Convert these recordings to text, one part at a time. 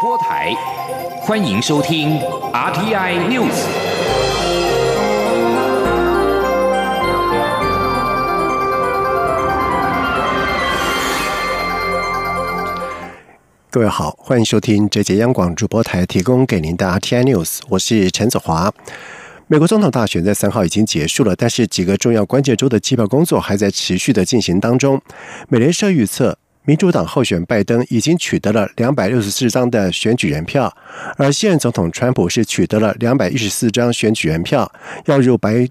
播台，欢迎收听 RTI News。各位好，欢迎收听这节央广主播台提供给您的 RTI News，我是陈子华。美国总统大选在三号已经结束了，但是几个重要关键州的计票工作还在持续的进行当中。美联社预测，民主党候选拜登已经取得了两百六十四张的选举人票，而现任总统川普是取得了两百一十四张选举人票，要入白。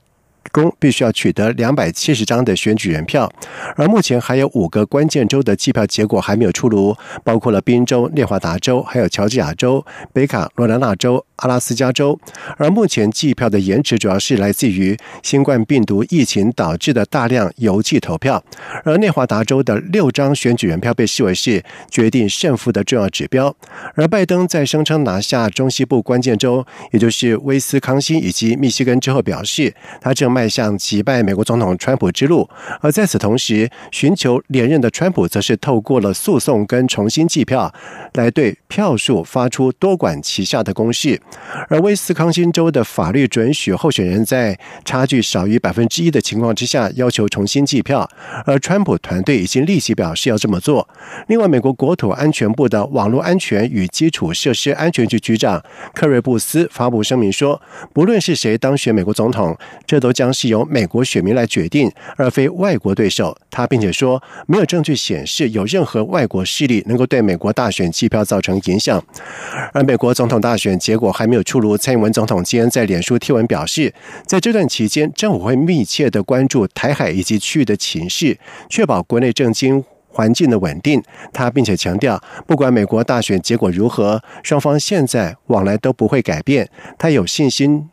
公必须要取得两百七十张的选举人票，而目前还有五个关键州的计票结果还没有出炉，包括了宾州、内华达州、还有乔治亚州、北卡罗来纳州、阿拉斯加州。而目前计票的延迟主要是来自于新冠病毒疫情导致的大量邮寄投票，而内华达州的六张选举人票被视为是决定胜负的重要指标。而拜登在声称拿下中西部关键州，也就是威斯康星以及密西根之后，表示他正。迈向击败美国总统川普之路，而在此同时，寻求连任的川普则是透过了诉讼跟重新计票，来对票数发出多管齐下的攻势。而威斯康星州的法律准许候选人在差距少于百分之一的情况之下要求重新计票，而川普团队已经立即表示要这么做。另外，美国国土安全部的网络安全与基础设施安全局局长克瑞布斯发布声明说，不论是谁当选美国总统，这都将。是由美国选民来决定，而非外国对手。他并且说，没有证据显示有任何外国势力能够对美国大选计票造成影响。而美国总统大选结果还没有出炉，蔡英文总统今天在脸书贴文表示，在这段期间，政府会密切的关注台海以及区域的情势，确保国内政经环境的稳定。他并且强调，不管美国大选结果如何，双方现在往来都不会改变。他有信心。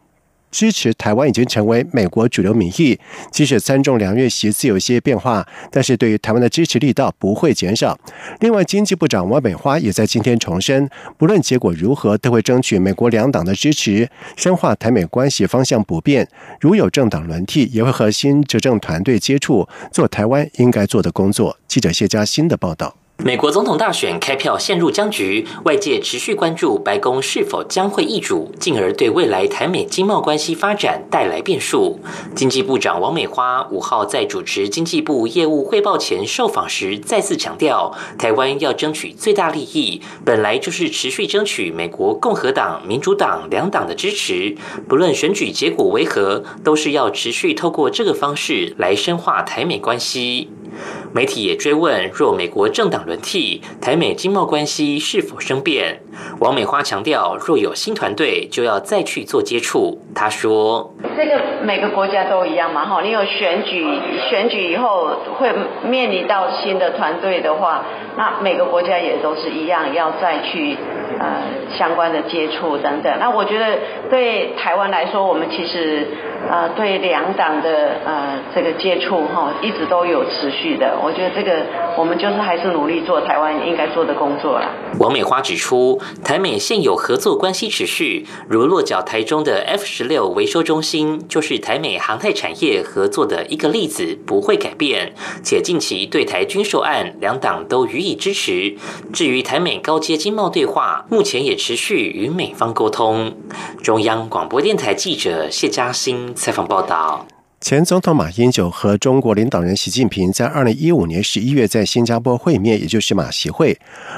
支持台湾已经成为美国主流民意，即使参众两院席次有些变化，但是对于台湾的支持力道不会减少。另外，经济部长王美花也在今天重申，不论结果如何，都会争取美国两党的支持，深化台美关系方向不变。如有政党轮替，也会和新执政团队接触，做台湾应该做的工作。记者谢佳欣的报道。美国总统大选开票陷入僵局，外界持续关注白宫是否将会易主，进而对未来台美经贸关系发展带来变数。经济部长王美花五号在主持经济部业务汇报前受访时，再次强调，台湾要争取最大利益，本来就是持续争取美国共和党、民主党两党的支持，不论选举结果为何，都是要持续透过这个方式来深化台美关系。媒体也追问，若美国政党轮替，台美经贸关系是否生变？王美花强调，若有新团队，就要再去做接触。她说：“这个每个国家都一样嘛，哈，你有选举，选举以后会面临到新的团队的话，那每个国家也都是一样，要再去呃相关的接触等等。那我觉得对台湾来说，我们其实。”呃，对两党的呃这个接触哈，一直都有持续的。我觉得这个我们就是还是努力做台湾应该做的工作啦。王美花指出，台美现有合作关系持续，如落脚台中的 F 十六维修中心，就是台美航太产业合作的一个例子，不会改变。且近期对台军售案，两党都予以支持。至于台美高阶经贸对话，目前也持续与美方沟通。中央广播电台记者谢嘉欣。采访报道：前总统马英九和中国领导人习近平在二零一五年十一月在新加坡会面，也就是马习会。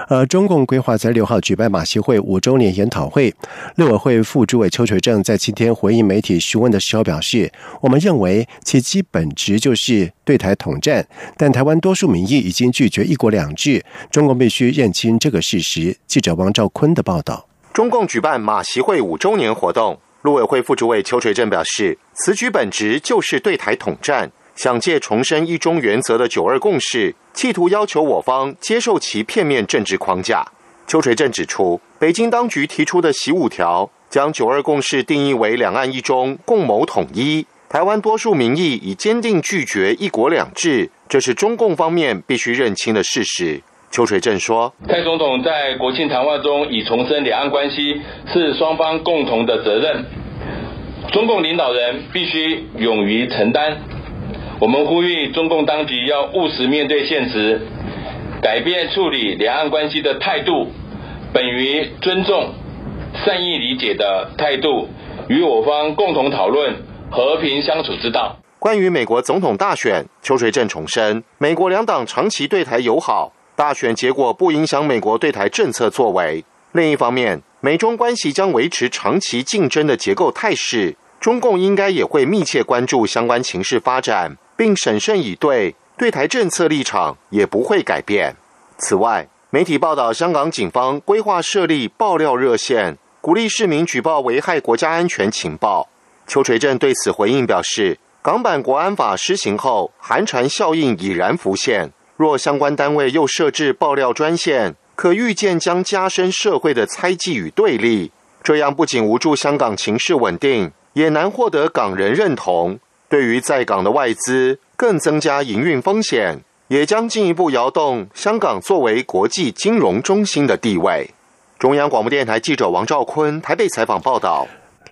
而中共规划在六号举办马习会五周年研讨会。六委会副主委邱垂正在今天回应媒体询问的时候表示：“我们认为其基本值就是对台统战，但台湾多数民意已经拒绝一国两制，中共必须认清这个事实。”记者王兆坤的报道：中共举办马习会五周年活动。陆委会副主委邱垂正表示，此举本质就是对台统战，想借重申一中原则的九二共识，企图要求我方接受其片面政治框架。邱垂正指出，北京当局提出的“习五条”将九二共识定义为两岸一中共谋统一，台湾多数民意已坚定拒绝一国两制，这是中共方面必须认清的事实。邱垂正说：“蔡总统在国庆谈话中已重申，两岸关系是双方共同的责任，中共领导人必须勇于承担。我们呼吁中共当局要务实面对现实，改变处理两岸关系的态度。”本于尊重、善意理解的态度，与我方共同讨论和平相处之道。关于美国总统大选，邱垂正重申，美国两党长期对台友好，大选结果不影响美国对台政策作为。另一方面，美中关系将维持长期竞争的结构态势，中共应该也会密切关注相关情势发展，并审慎以对，对台政策立场也不会改变。此外，媒体报道，香港警方规划设立爆料热线，鼓励市民举报危害国家安全情报。邱垂正对此回应表示。港版国安法施行后，寒蝉效应已然浮现。若相关单位又设置爆料专线，可预见将加深社会的猜忌与对立。这样不仅无助香港情势稳定，也难获得港人认同。对于在港的外资，更增加营运风险，也将进一步摇动香港作为国际金融中心的地位。中央广播电台记者王兆坤台北采访报道。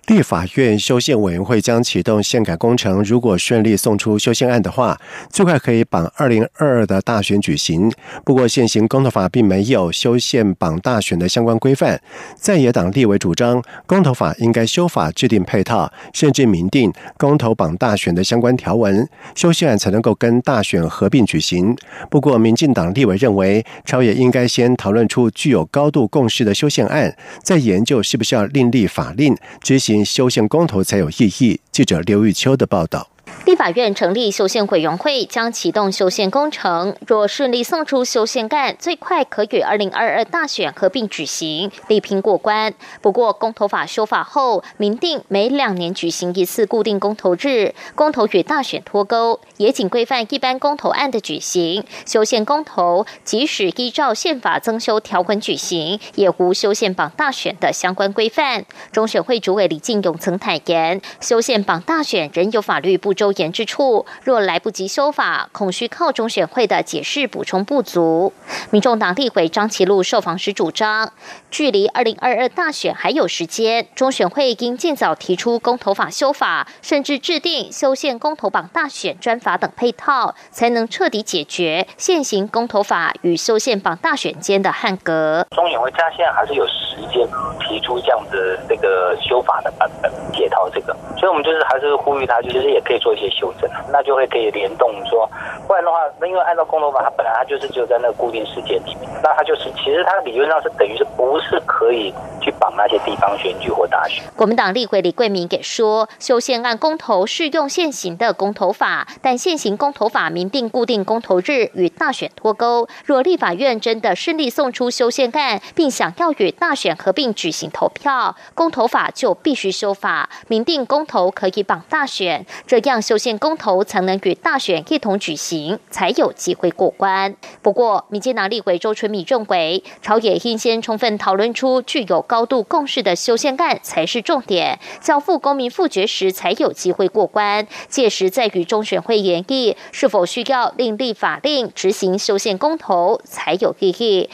立法院修宪委员会将启动宪改工程，如果顺利送出修宪案的话，最快可以绑二零二二的大选举行。不过，现行公投法并没有修宪绑大选的相关规范。在野党立委主张，公投法应该修法制定配套，甚至明定公投绑大选的相关条文，修宪案才能够跟大选合并举行。不过，民进党立委认为，朝野应该先讨论出具有高度共识的修宪案，再研究是不是要另立法令执行。修宪公投才有意义。记者刘玉秋的报道。立法院成立修宪委员会，将启动修宪工程。若顺利送出修宪案，最快可与二零二二大选合并举行，力拼过关。不过，公投法修法后，明定每两年举行一次固定公投日，公投与大选脱钩，也仅规范一般公投案的举行。修宪公投即使依照宪法增修条文举行，也无修宪绑大选的相关规范。中选会主委李进勇曾坦言，修宪绑大选仍有法律不周。言之处，若来不及修法，恐需靠中选会的解释补充不足。民众党立委张其禄受访时主张，距离二零二二大选还有时间，中选会应尽早提出公投法修法，甚至制定修宪公投榜大选专法等配套，才能彻底解决现行公投法与修宪榜大选间的汉格。中选会他现在还是有时间提出这样的这个修法的版本，解套这个，所以我们就是还是呼吁他，就是也可以做一些。修正，那就会可以联动说，不然的话，那因为按照公投法，它本来它就是只有在那个固定时间里面，那它就是其实它理论上是等于是不是可以去绑那些地方选举或大选。国民党立委李桂明给说，修宪案公投适用现行的公投法，但现行公投法明定固定公投日与大选脱钩。若立法院真的顺利送出修宪案，并想要与大选合并举行投票，公投法就必须修法，明定公投可以绑大选，这样修。宪公投才能与大选一同举行，才有机会过关。不过，民进党立委周春米认为，朝野应先充分讨论出具有高度共识的修宪案才是重点，交付公民复决时才有机会过关。届时再与中选会研议是否需要另立法令执行修宪公投才有意义。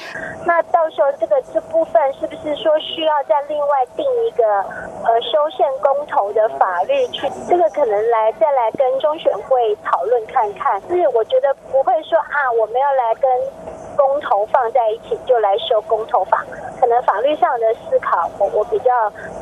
那到时候这个这部分是不是说需要再另外定一个呃修宪公投的法律去？这个可能来再来。跟中选会讨论看看，是我觉得不会说啊，我们要来跟公投放在一起就来修公投法，可能法律上的思考，我我比较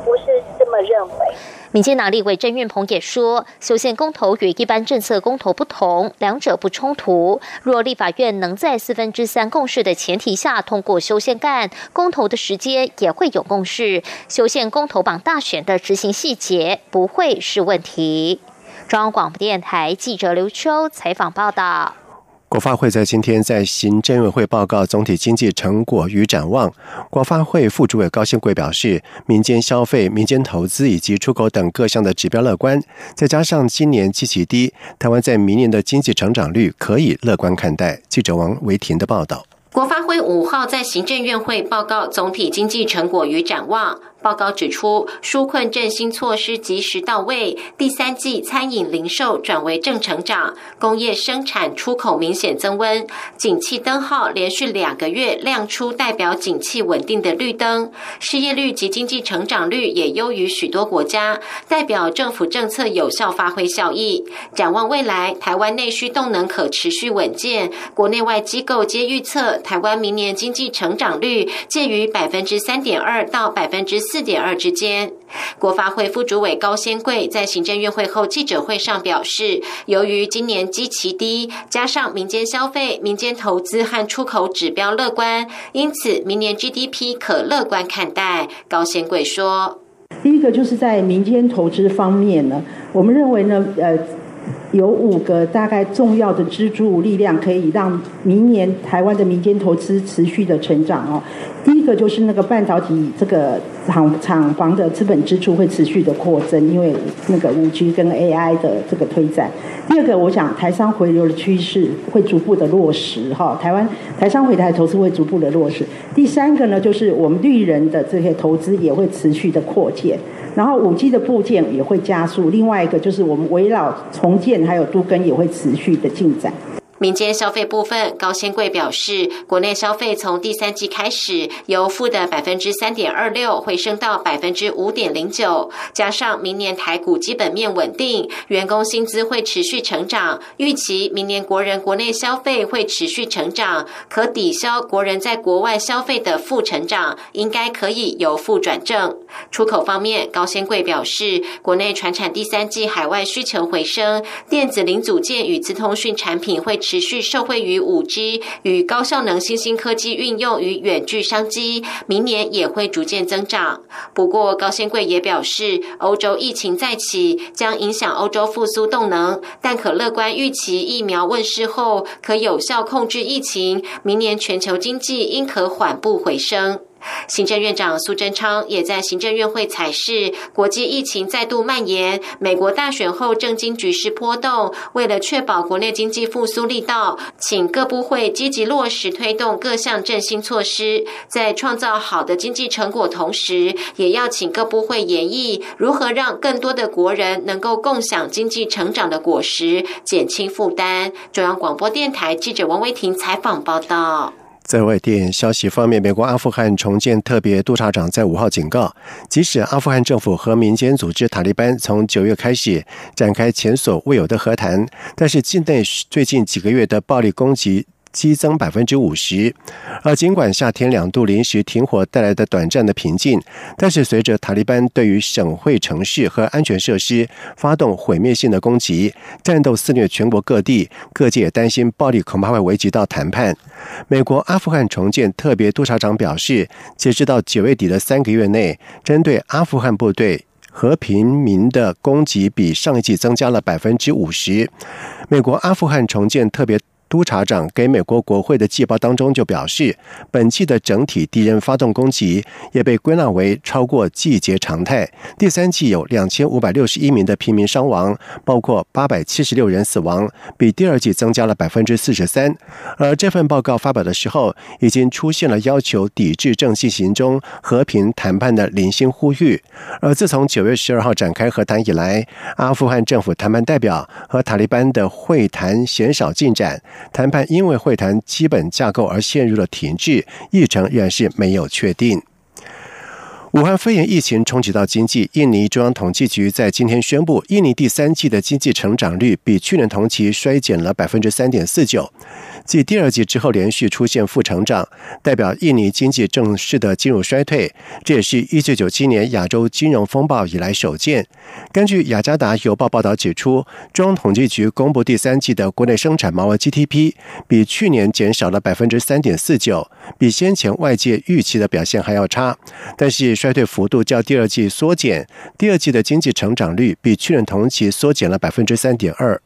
不是这么认为。民进党立委郑运鹏也说，修宪公投与一般政策公投不同，两者不冲突。若立法院能在四分之三共识的前提下通过修宪案，公投的时间也会有共识，修宪公投榜大选的执行细节不会是问题。中央广播电台记者刘秋采访报道：国发会在今天在行政委会报告总体经济成果与展望。国发会副主委高兴贵表示，民间消费、民间投资以及出口等各项的指标乐观，再加上今年基期低，台湾在明年的经济成长率可以乐观看待。记者王维婷的报道。国发会五号在行政院会报告总体经济成果与展望。报告指出，纾困振兴措施及时到位，第三季餐饮零售转为正成长，工业生产出口明显增温，景气灯号连续两个月亮出代表景气稳定的绿灯，失业率及经济成长率也优于许多国家，代表政府政策有效发挥效益。展望未来，台湾内需动能可持续稳健，国内外机构皆预测台湾明年经济成长率介于百分之三点二到百分之。四点二之间，国发会副主委高先贵在行政院会后记者会上表示，由于今年基期低，加上民间消费、民间投资和出口指标乐观，因此明年 GDP 可乐观看待。高先贵说：“第一个就是在民间投资方面呢，我们认为呢，呃。”有五个大概重要的支柱力量，可以让明年台湾的民间投资持续的成长哦。第一个就是那个半导体这个厂厂房的资本支出会持续的扩增，因为那个五 G 跟 AI 的这个推展。第二个，我想台商回流的趋势会逐步的落实哈，台湾台商回台投资会逐步的落实。第三个呢，就是我们绿人的这些投资也会持续的扩建。然后五 G 的部件也会加速，另外一个就是我们围绕重建还有都更也会持续的进展。民间消费部分，高先贵表示，国内消费从第三季开始由负的百分之三点二六回升到百分之五点零九，加上明年台股基本面稳定，员工薪资会持续成长，预期明年国人国内消费会持续成长，可抵消国人在国外消费的负成长，应该可以由负转正。出口方面，高先贵表示，国内船产第三季海外需求回升，电子零组件与资通讯产品会。持续受惠于五 G 与高效能新兴科技运用与远距商机，明年也会逐渐增长。不过，高先贵也表示，欧洲疫情再起将影响欧洲复苏动能，但可乐观预期疫苗问世后可有效控制疫情，明年全球经济应可缓步回升。行政院长苏贞昌也在行政院会采示，国际疫情再度蔓延，美国大选后政经局势波动，为了确保国内经济复苏力道，请各部会积极落实推动各项振兴措施，在创造好的经济成果同时，也要请各部会研议如何让更多的国人能够共享经济成长的果实，减轻负担。中央广播电台记者王维婷采访报道。在外电消息方面，美国阿富汗重建特别督察长在五号警告，即使阿富汗政府和民间组织塔利班从九月开始展开前所未有的和谈，但是境内最近几个月的暴力攻击。激增百分之五十，而尽管夏天两度临时停火带来的短暂的平静，但是随着塔利班对于省会城市和安全设施发动毁灭性的攻击，战斗肆虐全国各地，各界担心暴力恐怕会危及到谈判。美国阿富汗重建特别督察长表示，截止到九月底的三个月内，针对阿富汗部队和平民的攻击比上一季增加了百分之五十。美国阿富汗重建特别。督察长给美国国会的季报当中就表示，本季的整体敌人发动攻击也被归纳为超过季节常态。第三季有两千五百六十一名的平民伤亡，包括八百七十六人死亡，比第二季增加了百分之四十三。而这份报告发表的时候，已经出现了要求抵制正进行中和平谈判的零星呼吁。而自从九月十二号展开和谈以来，阿富汗政府谈判代表和塔利班的会谈鲜少进展。谈判因为会谈基本架构而陷入了停滞，议程仍然是没有确定。武汉肺炎疫情冲击到经济，印尼中央统计局在今天宣布，印尼第三季的经济成长率比去年同期衰减了百分之三点四九。继第二季之后连续出现负成长，代表印尼经济正式的进入衰退，这也是一九九七年亚洲金融风暴以来首见。根据雅加达邮报报道指出，中央统计局公布第三季的国内生产毛额 GDP 比去年减少了百分之三点四九，比先前外界预期的表现还要差。但是衰退幅度较第二季缩减，第二季的经济成长率比去年同期缩减了百分之三点二。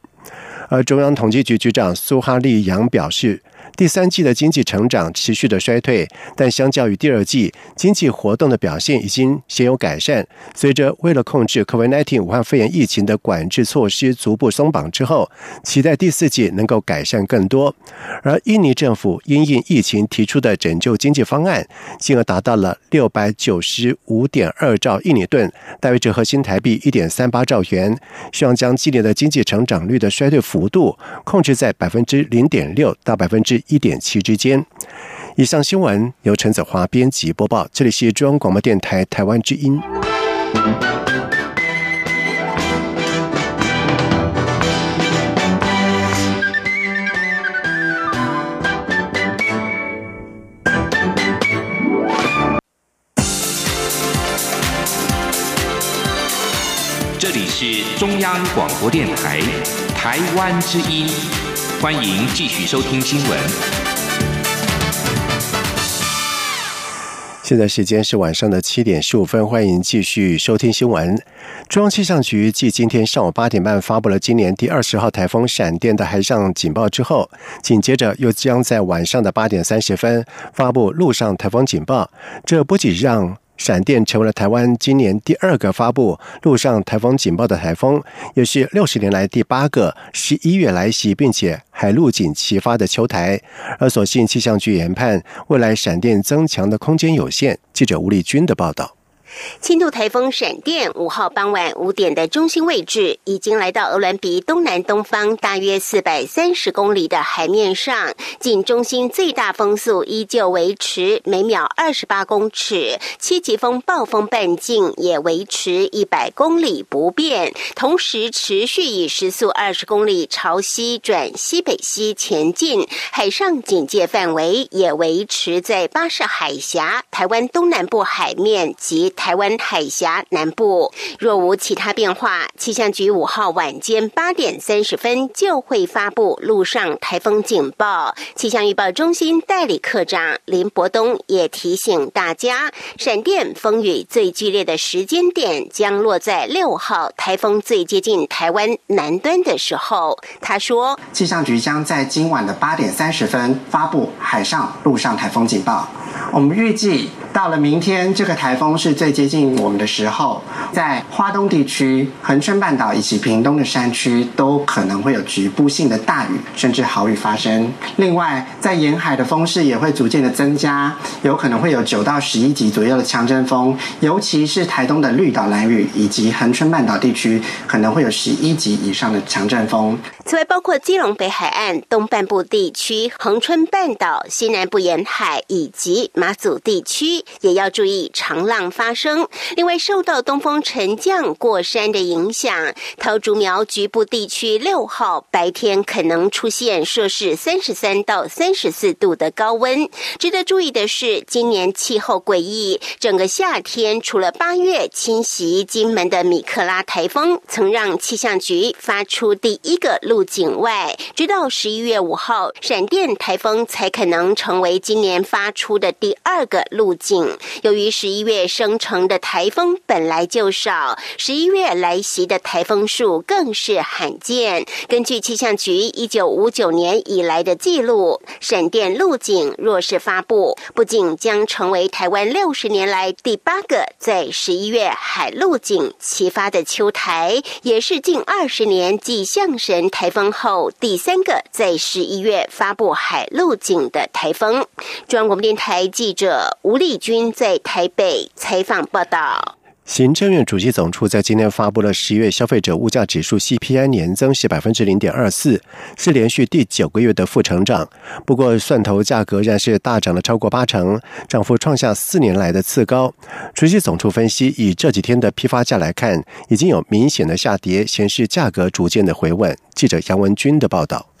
而中央统计局局长苏哈利扬表示，第三季的经济成长持续的衰退，但相较于第二季，经济活动的表现已经显有改善。随着为了控制 COVID-19 武汉肺炎疫情的管制措施逐步松绑之后，期待第四季能够改善更多。而印尼政府因应疫情提出的拯救经济方案，金额达到了六百九十五点二兆印尼盾，大约折合新台币一点三八兆元，希望将今年的经济成长率的衰退幅度控制在百分之零点六到百分之一点七之间。以上新闻由陈子华编辑播报，这里是中央广播电台台湾之音。这里是中央广播电台台湾之音，欢迎继续收听新闻。现在时间是晚上的七点十五分，欢迎继续收听新闻。中央气象局继今天上午八点半发布了今年第二十号台风闪电的海上警报之后，紧接着又将在晚上的八点三十分发布陆上台风警报。这不仅让闪电成为了台湾今年第二个发布陆上台风警报的台风，也是六十年来第八个十一月来袭并且海陆警齐发的秋台。而所幸气象局研判，未来闪电增强的空间有限。记者吴立军的报道。轻度台风闪电五号傍晚五点的中心位置，已经来到鹅銮鼻东南东方大约四百三十公里的海面上。近中心最大风速依旧维持每秒二十八公尺，七级风暴风半径也维持一百公里不变，同时持续以时速二十公里朝西转西北西前进。海上警戒范围也维持在巴士海峡、台湾东南部海面及。台湾海峡南部若无其他变化，气象局五号晚间八点三十分就会发布陆上台风警报。气象预报中心代理科长林伯东也提醒大家，闪电风雨最剧烈的时间点将落在六号台风最接近台湾南端的时候。他说，气象局将在今晚的八点三十分发布海上、陆上台风警报。我们预计到了明天，这个台风是最接近我们的时候，在花东地区、恒春半岛以及屏东的山区都可能会有局部性的大雨甚至豪雨发生。另外，在沿海的风势也会逐渐的增加，有可能会有九到十一级左右的强阵风，尤其是台东的绿岛、蓝屿以及恒春半岛地区，可能会有十一级以上的强阵风。此外，包括基隆北海岸东半部地区、恒春半岛西南部沿海以及马祖地区，也要注意长浪发生。另外，受到东风沉降过山的影响，桃竹苗局部地区六号白天可能出现摄氏三十三到三十四度的高温。值得注意的是，今年气候诡异，整个夏天除了八月侵袭金门的米克拉台风曾让气象局发出第一个路警外，直到十一月五号，闪电台风才可能成为今年发出的第二个路径。由于十一月生成的台风本来就少，十一月来袭的台风数更是罕见。根据气象局一九五九年以来的记录，闪电路径若是发布，不仅将成为台湾六十年来第八个在十一月海陆警齐发的秋台，也是近二十年继象神台。台风后第三个在十一月发布海陆警的台风。中央广播电台记者吴丽君在台北采访报道。行政院主席总处在今天发布了十一月消费者物价指数 CPI 年增是百分之零点二四，是连续第九个月的负成长。不过，蒜头价格仍然是大涨了超过八成，涨幅创下四年来的次高。主席总处分析，以这几天的批发价来看，已经有明显的下跌，显示价格逐渐的回稳。记者杨文军的报道。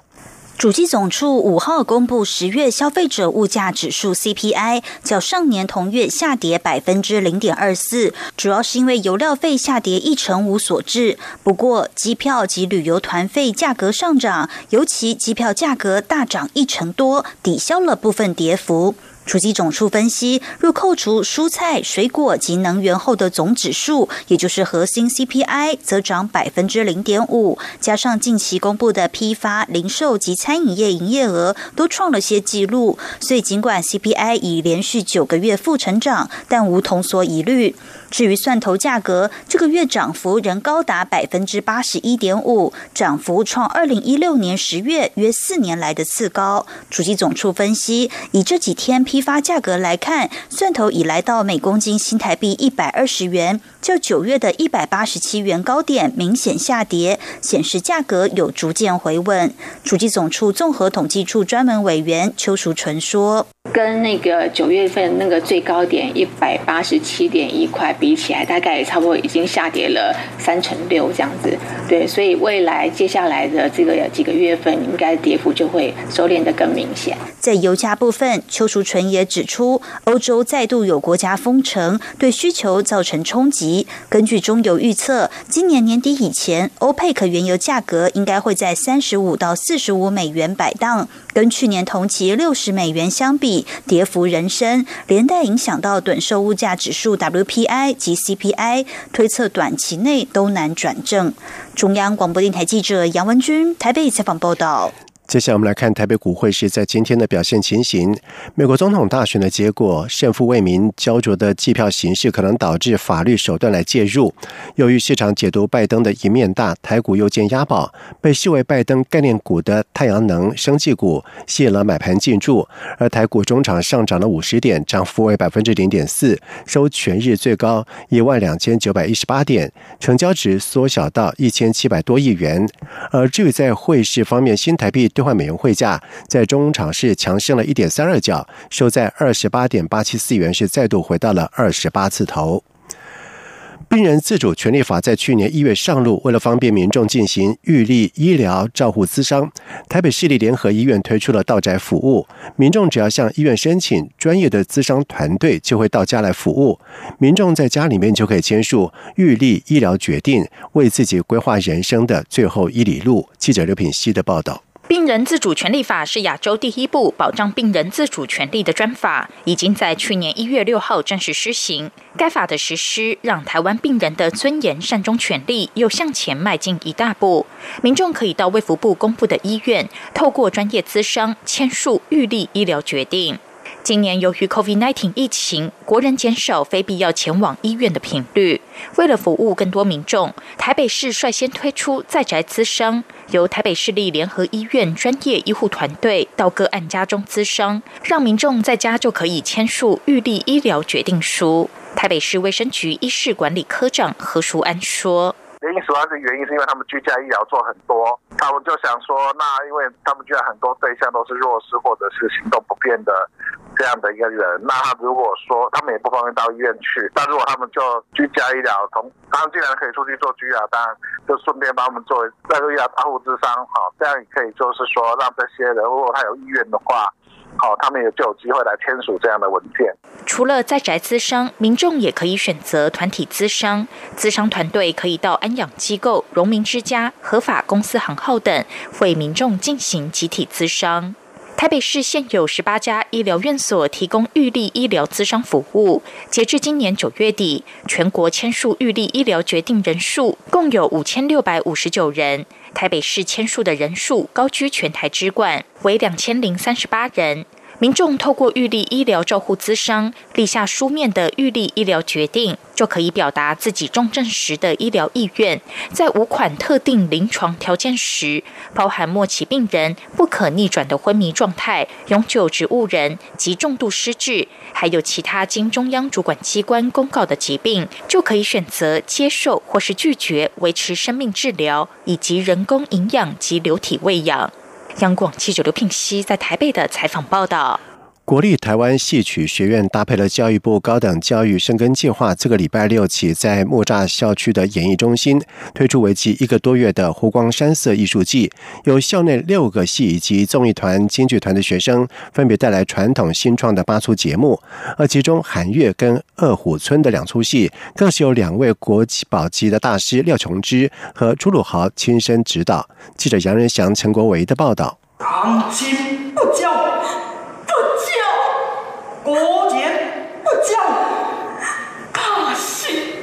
主机总处五号公布十月消费者物价指数 CPI，较上年同月下跌百分之零点二四，主要是因为油料费下跌一成五所致。不过，机票及旅游团费价格上涨，尤其机票价格大涨一成多，抵消了部分跌幅。除基总数分析，若扣除蔬菜、水果及能源后的总指数，也就是核心 CPI，则涨百分之零点五。加上近期公布的批发、零售及餐饮业营业额都创了些纪录，所以尽管 CPI 已连续九个月负成长，但无同所疑虑。至于蒜头价格，这个月涨幅仍高达百分之八十一点五，涨幅创二零一六年十月约四年来的次高。主机总处分析，以这几天批发价格来看，蒜头已来到每公斤新台币一百二十元，较九月的一百八十七元高点明显下跌，显示价格有逐渐回稳。主机总处综合统计处专门委员邱淑纯说。跟那个九月份那个最高点一百八十七点一块比起来，大概也差不多已经下跌了三成六这样子。对，所以未来接下来的这个几个月份，应该跌幅就会收敛的更明显。在油价部分，邱淑纯也指出，欧洲再度有国家封城，对需求造成冲击。根据中油预测，今年年底以前，欧佩克原油价格应该会在三十五到四十五美元摆荡，跟去年同期六十美元相比。跌幅人生，连带影响到短售物价指数 WPI 及 CPI，推测短期内都难转正。中央广播电台记者杨文君台北采访报道。接下来我们来看台北股汇市在今天的表现情形。美国总统大选的结果胜负未明，焦灼的计票形式可能导致法律手段来介入。由于市场解读拜登的一面大，台股又见押宝，被视为拜登概念股的太阳能、生技股吸引了买盘进驻，而台股中场上涨了五十点，涨幅为百分之零点四，收全日最高一万两千九百一十八点，成交值缩小到一千七百多亿元。而至于在汇市方面，新台币。兑换美元汇价在中场是强升了一点三二角，收在二十八点八七四元，是再度回到了二十八字头。病人自主权利法在去年一月上路，为了方便民众进行预立医疗照护资商，台北市立联合医院推出了到宅服务。民众只要向医院申请，专业的资商团队就会到家来服务。民众在家里面就可以签署预立医疗决定，为自己规划人生的最后一里路。记者刘品希的报道。病人自主权利法是亚洲第一部保障病人自主权利的专法，已经在去年一月六号正式施行。该法的实施，让台湾病人的尊严善终权利又向前迈进一大步。民众可以到卫福部公布的医院，透过专业咨商签署预立医疗决定。今年由于 COVID-19 疫情，国人减少非必要前往医院的频率。为了服务更多民众，台北市率先推出在宅咨商，由台北市立联合医院专业医护团队到个案家中咨商，让民众在家就可以签署预立医疗决定书。台北市卫生局医事管理科长何淑安说。原因主要是原因是因为他们居家医疗做很多，他们就想说，那因为他们居然很多对象都是弱势或者是行动不便的这样的一个人，那他如果说他们也不方便到医院去，那如果他们就居家医疗，从他们既然可以出去做居家，当然就顺便帮我们做在医疗保护之商，好，这样也可以就是说让这些人如果他有意愿的话。好，他们也就有机会来签署这样的文件。除了在宅资商，民众也可以选择团体资商，资商团队可以到安养机构、荣民之家、合法公司行号等，为民众进行集体资商。台北市现有十八家医疗院所提供预立医疗资商服务，截至今年九月底，全国签署预立医疗决定人数共有五千六百五十九人。台北市签署的人数高居全台之冠，为两千零三十八人。民众透过预立医疗照护资商，立下书面的预立医疗决定，就可以表达自己重症时的医疗意愿。在五款特定临床条件时，包含末期病人、不可逆转的昏迷状态、永久植物人及重度失智，还有其他经中央主管机关公告的疾病，就可以选择接受或是拒绝维持生命治疗，以及人工营养及流体喂养。央广记者刘品熙在台北的采访报道。国立台湾戏曲学院搭配了教育部高等教育深耕计划，这个礼拜六起在木栅校区的演艺中心推出为期一个多月的湖光山色艺术季，由校内六个系以及综艺团、京剧团的学生分别带来传统新创的八出节目，而其中韩月跟二虎村的两出戏，更是由两位国宝级的大师廖琼之和朱鲁豪亲身指导。记者杨仁祥、陈国维的报道。当今不教。国言不讲，可惜。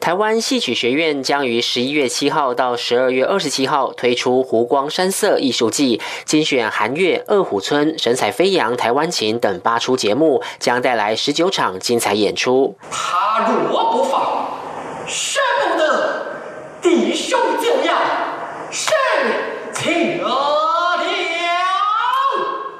台湾戏曲学院将于十一月七号到十二月二十七号推出《湖光山色艺术季》，精选韩月、二虎村、神采飞扬、台湾琴等八出节目，将带来十九场精彩演出。他若不放，舍不得弟兄就要生情。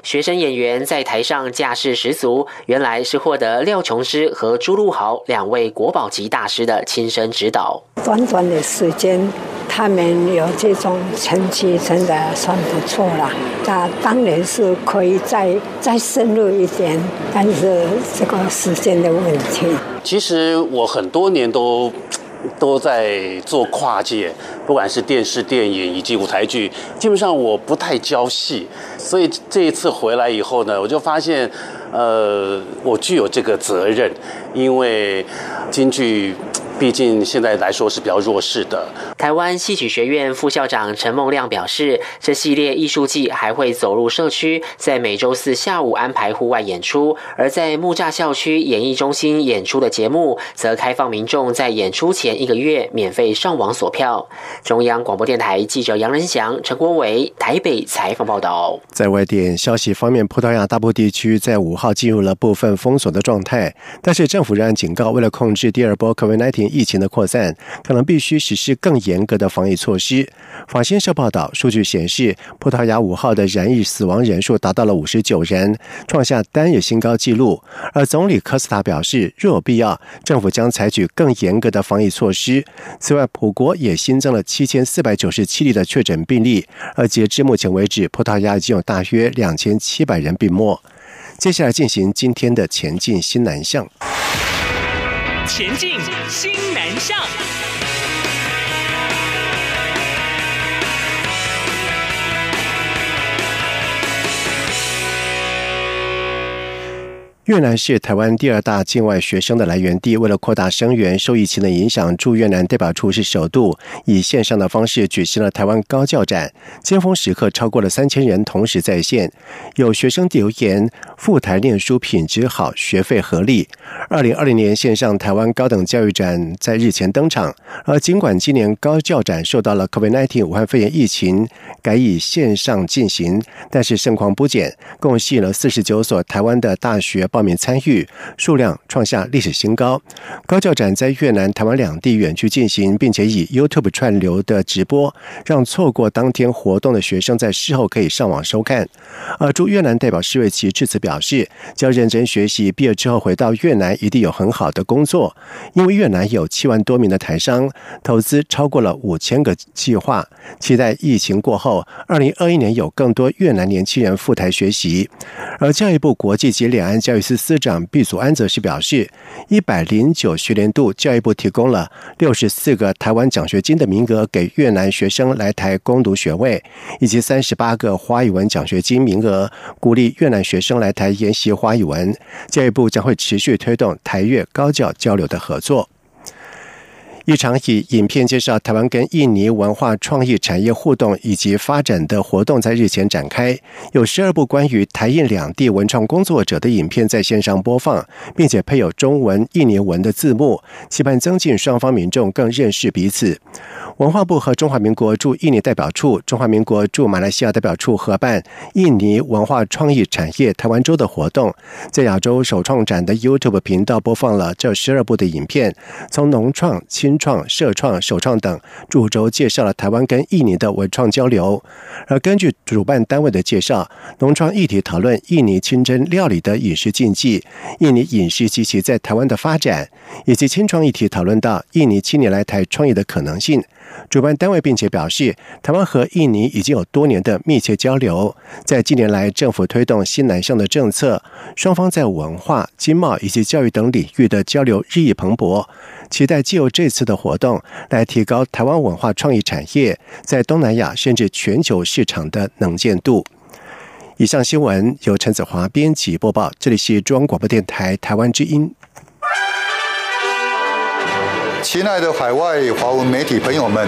学生演员在台上架势十足，原来是获得廖琼师和朱露豪两位国宝级大师的亲身指导。短短的时间，他们有这种成绩，真的算不错了。那当然是可以再再深入一点，但是这个时间的问题。其实我很多年都。都在做跨界，不管是电视、电影以及舞台剧，基本上我不太教戏，所以这一次回来以后呢，我就发现，呃，我具有这个责任，因为京剧。毕竟现在来说是比较弱势的。台湾戏曲学院副校长陈梦亮表示，这系列艺术季还会走入社区，在每周四下午安排户外演出；而在木栅校区演艺中心演出的节目，则开放民众在演出前一个月免费上网索票。中央广播电台记者杨仁祥、陈国伟台北采访报道。在外电消息方面，葡萄牙大部地区在五号进入了部分封锁的状态，但是政府仍然警告，为了控制第二波 COVID-19。疫情的扩散可能必须实施更严格的防疫措施。法新社报道，数据显示，葡萄牙五号的染疫死亡人数达到了五十九人，创下单日新高纪录。而总理科斯塔表示，若有必要，政府将采取更严格的防疫措施。此外，普国也新增了七千四百九十七例的确诊病例，而截至目前为止，葡萄牙已经有大约两千七百人病没。接下来进行今天的前进新南向。前进新南向。越南是台湾第二大境外学生的来源地。为了扩大生源，受疫情的影响，驻越南代表处是首度以线上的方式举行了台湾高教展。尖峰时刻，超过了三千人同时在线。有学生留言：“赴台念书品质好，学费合理。”二零二零年线上台湾高等教育展在日前登场。而尽管今年高教展受到了 COVID-19 武汉肺炎疫情改以线上进行，但是盛况不减，共吸引了四十九所台湾的大学。报名参与数量创下历史新高。高教展在越南、台湾两地远距进行，并且以 YouTube 串流的直播，让错过当天活动的学生在事后可以上网收看。而驻越南代表施瑞奇致辞表示，将认真学习，毕业之后回到越南一定有很好的工作。因为越南有七万多名的台商，投资超过了五千个计划，期待疫情过后，二零二一年有更多越南年轻人赴台学习。而教育部国际及两岸教育司司长毕祖安则是表示，一百零九学年度，教育部提供了六十四个台湾奖学金的名额给越南学生来台攻读学位，以及三十八个华语文奖学金名额，鼓励越南学生来台研习华语文。教育部将会持续推动台越高教交流的合作。一场以影片介绍台湾跟印尼文化创意产业互动以及发展的活动在日前展开，有十二部关于台印两地文创工作者的影片在线上播放，并且配有中文、印尼文的字幕，期盼增进双方民众更认识彼此。文化部和中华民国驻印尼代表处、中华民国驻马来西亚代表处合办印尼文化创意产业台湾周的活动，在亚洲首创展的 YouTube 频道播放了这十二部的影片，从农创、创、社创、首创等主轴介绍了台湾跟印尼的文创交流。而根据主办单位的介绍，农创议题讨论印尼清真料理的饮食禁忌、印尼饮食及其在台湾的发展，以及青创议题讨论到印尼青年来台创业的可能性。主办单位并且表示，台湾和印尼已经有多年的密切交流。在近年来，政府推动新南向的政策，双方在文化、经贸以及教育等领域的交流日益蓬勃。期待借由这次的活动，来提高台湾文化创意产业在东南亚甚至全球市场的能见度。以上新闻由陈子华编辑播报，这里是中央广播电台台湾之音。亲爱的海外华文媒体朋友们，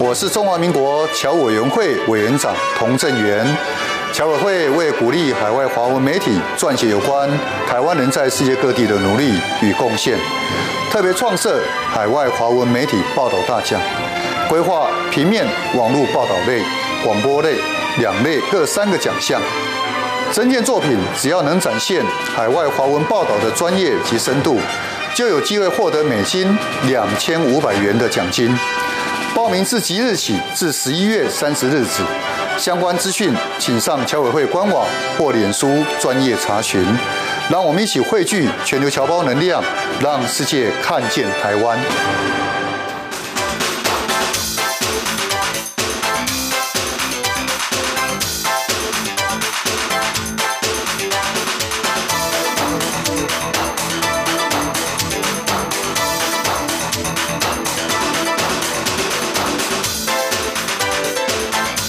我是中华民国侨委员会委员长童振源。侨委会为鼓励海外华文媒体撰写有关台湾人在世界各地的努力与贡献，特别创设海外华文媒体报道大奖，规划平面、网络报道类、广播类两类各三个奖项。整件作品只要能展现海外华文报道的专业及深度，就有机会获得美金两千五百元的奖金。报名自即日起至十一月三十日止，相关资讯请上侨委会官网或脸书专业查询。让我们一起汇聚全球侨胞能量，让世界看见台湾。